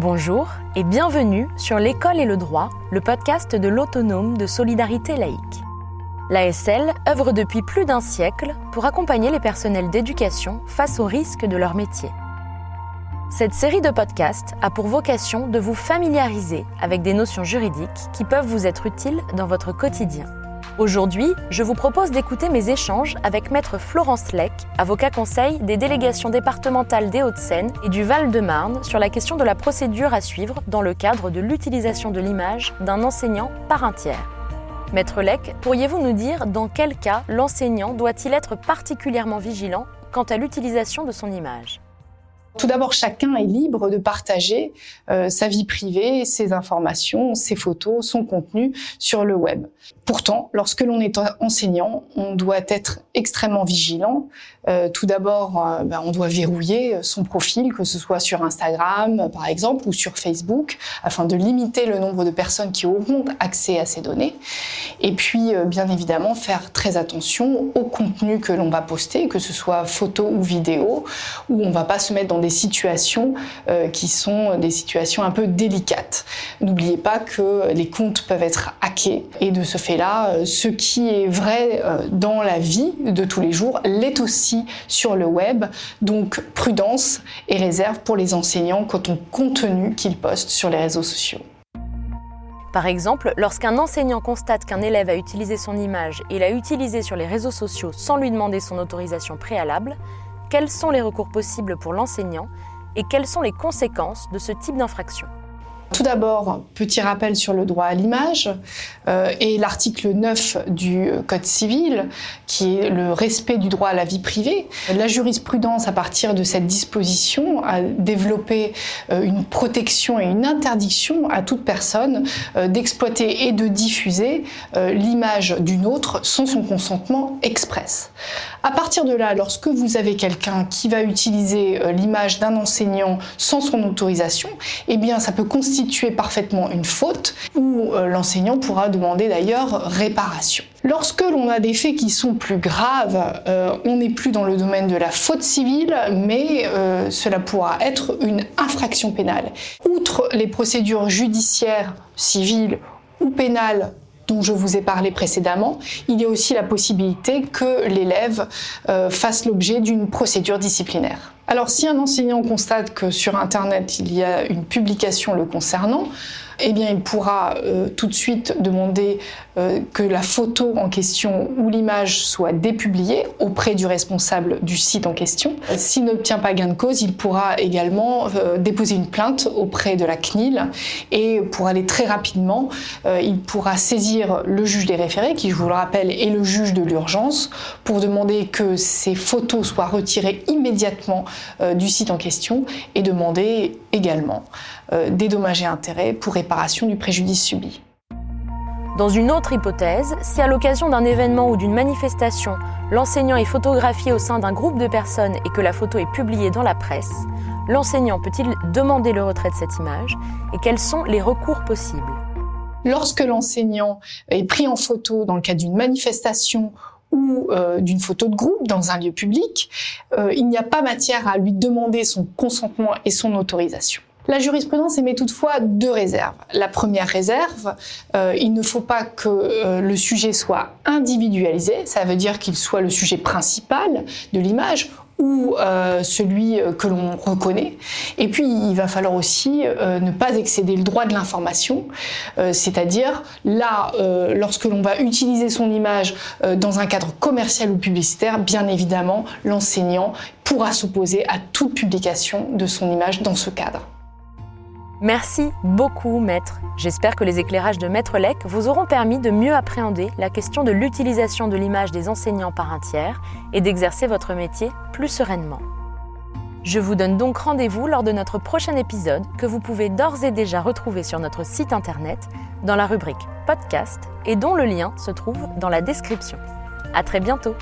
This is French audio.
Bonjour et bienvenue sur L'école et le droit, le podcast de l'autonome de solidarité laïque. L'ASL œuvre depuis plus d'un siècle pour accompagner les personnels d'éducation face aux risques de leur métier. Cette série de podcasts a pour vocation de vous familiariser avec des notions juridiques qui peuvent vous être utiles dans votre quotidien. Aujourd'hui, je vous propose d'écouter mes échanges avec Maître Florence Leck, avocat conseil des délégations départementales des Hauts-de-Seine et du Val-de-Marne sur la question de la procédure à suivre dans le cadre de l'utilisation de l'image d'un enseignant par un tiers. Maître Leck, pourriez-vous nous dire dans quel cas l'enseignant doit-il être particulièrement vigilant quant à l'utilisation de son image? Tout d'abord, chacun est libre de partager euh, sa vie privée, ses informations, ses photos, son contenu sur le web. Pourtant, lorsque l'on est enseignant, on doit être extrêmement vigilant. Euh, tout d'abord, euh, ben, on doit verrouiller son profil, que ce soit sur Instagram, par exemple, ou sur Facebook, afin de limiter le nombre de personnes qui auront accès à ces données. Et puis, bien évidemment, faire très attention au contenu que l'on va poster, que ce soit photo ou vidéo, où on va pas se mettre dans des situations euh, qui sont des situations un peu délicates. N'oubliez pas que les comptes peuvent être hackés et de ce fait-là, euh, ce qui est vrai euh, dans la vie de tous les jours l'est aussi sur le web. Donc prudence et réserve pour les enseignants quant au contenu qu'ils postent sur les réseaux sociaux. Par exemple, lorsqu'un enseignant constate qu'un élève a utilisé son image et l'a utilisée sur les réseaux sociaux sans lui demander son autorisation préalable, quels sont les recours possibles pour l'enseignant et quelles sont les conséquences de ce type d'infraction. Tout d'abord, petit rappel sur le droit à l'image euh, et l'article 9 du Code civil, qui est le respect du droit à la vie privée. La jurisprudence, à partir de cette disposition, a développé euh, une protection et une interdiction à toute personne euh, d'exploiter et de diffuser l'image d'une autre sans son consentement express. À partir de là, lorsque vous avez quelqu'un qui va utiliser l'image d'un enseignant sans son autorisation, eh bien, ça peut constituer parfaitement une faute où euh, l'enseignant pourra demander d'ailleurs réparation. Lorsque l'on a des faits qui sont plus graves, euh, on n'est plus dans le domaine de la faute civile, mais euh, cela pourra être une infraction pénale. Outre les procédures judiciaires, civiles ou pénales dont je vous ai parlé précédemment, il y a aussi la possibilité que l'élève fasse l'objet d'une procédure disciplinaire. Alors si un enseignant constate que sur Internet il y a une publication le concernant, eh bien, il pourra euh, tout de suite demander euh, que la photo en question ou l'image soit dépubliée auprès du responsable du site en question. S'il n'obtient pas gain de cause, il pourra également euh, déposer une plainte auprès de la CNIL et pour aller très rapidement, il pourra saisir le juge des référés, qui, je vous le rappelle, est le juge de l'urgence, pour demander que ces photos soient retirées immédiatement du site en question et demander également des dommages et intérêts pour réparation du préjudice subi. Dans une autre hypothèse, si à l'occasion d'un événement ou d'une manifestation, l'enseignant est photographié au sein d'un groupe de personnes et que la photo est publiée dans la presse, l'enseignant peut-il demander le retrait de cette image et quels sont les recours possibles? Lorsque l'enseignant est pris en photo dans le cadre d'une manifestation ou euh, d'une photo de groupe dans un lieu public, euh, il n'y a pas matière à lui demander son consentement et son autorisation. La jurisprudence émet toutefois deux réserves. La première réserve, euh, il ne faut pas que le sujet soit individualisé, ça veut dire qu'il soit le sujet principal de l'image ou euh, celui que l'on reconnaît. Et puis, il va falloir aussi ne pas excéder le droit de l'information, c'est-à-dire là, lorsque l'on va utiliser son image dans un cadre commercial ou publicitaire, bien évidemment, l'enseignant pourra s'opposer à toute publication de son image dans ce cadre. Merci beaucoup, maître. J'espère que les éclairages de Maître Lec vous auront permis de mieux appréhender la question de l'utilisation de l'image des enseignants par un tiers et d'exercer votre métier plus sereinement. Je vous donne donc rendez-vous lors de notre prochain épisode que vous pouvez d'ores et déjà retrouver sur notre site internet dans la rubrique podcast et dont le lien se trouve dans la description. À très bientôt!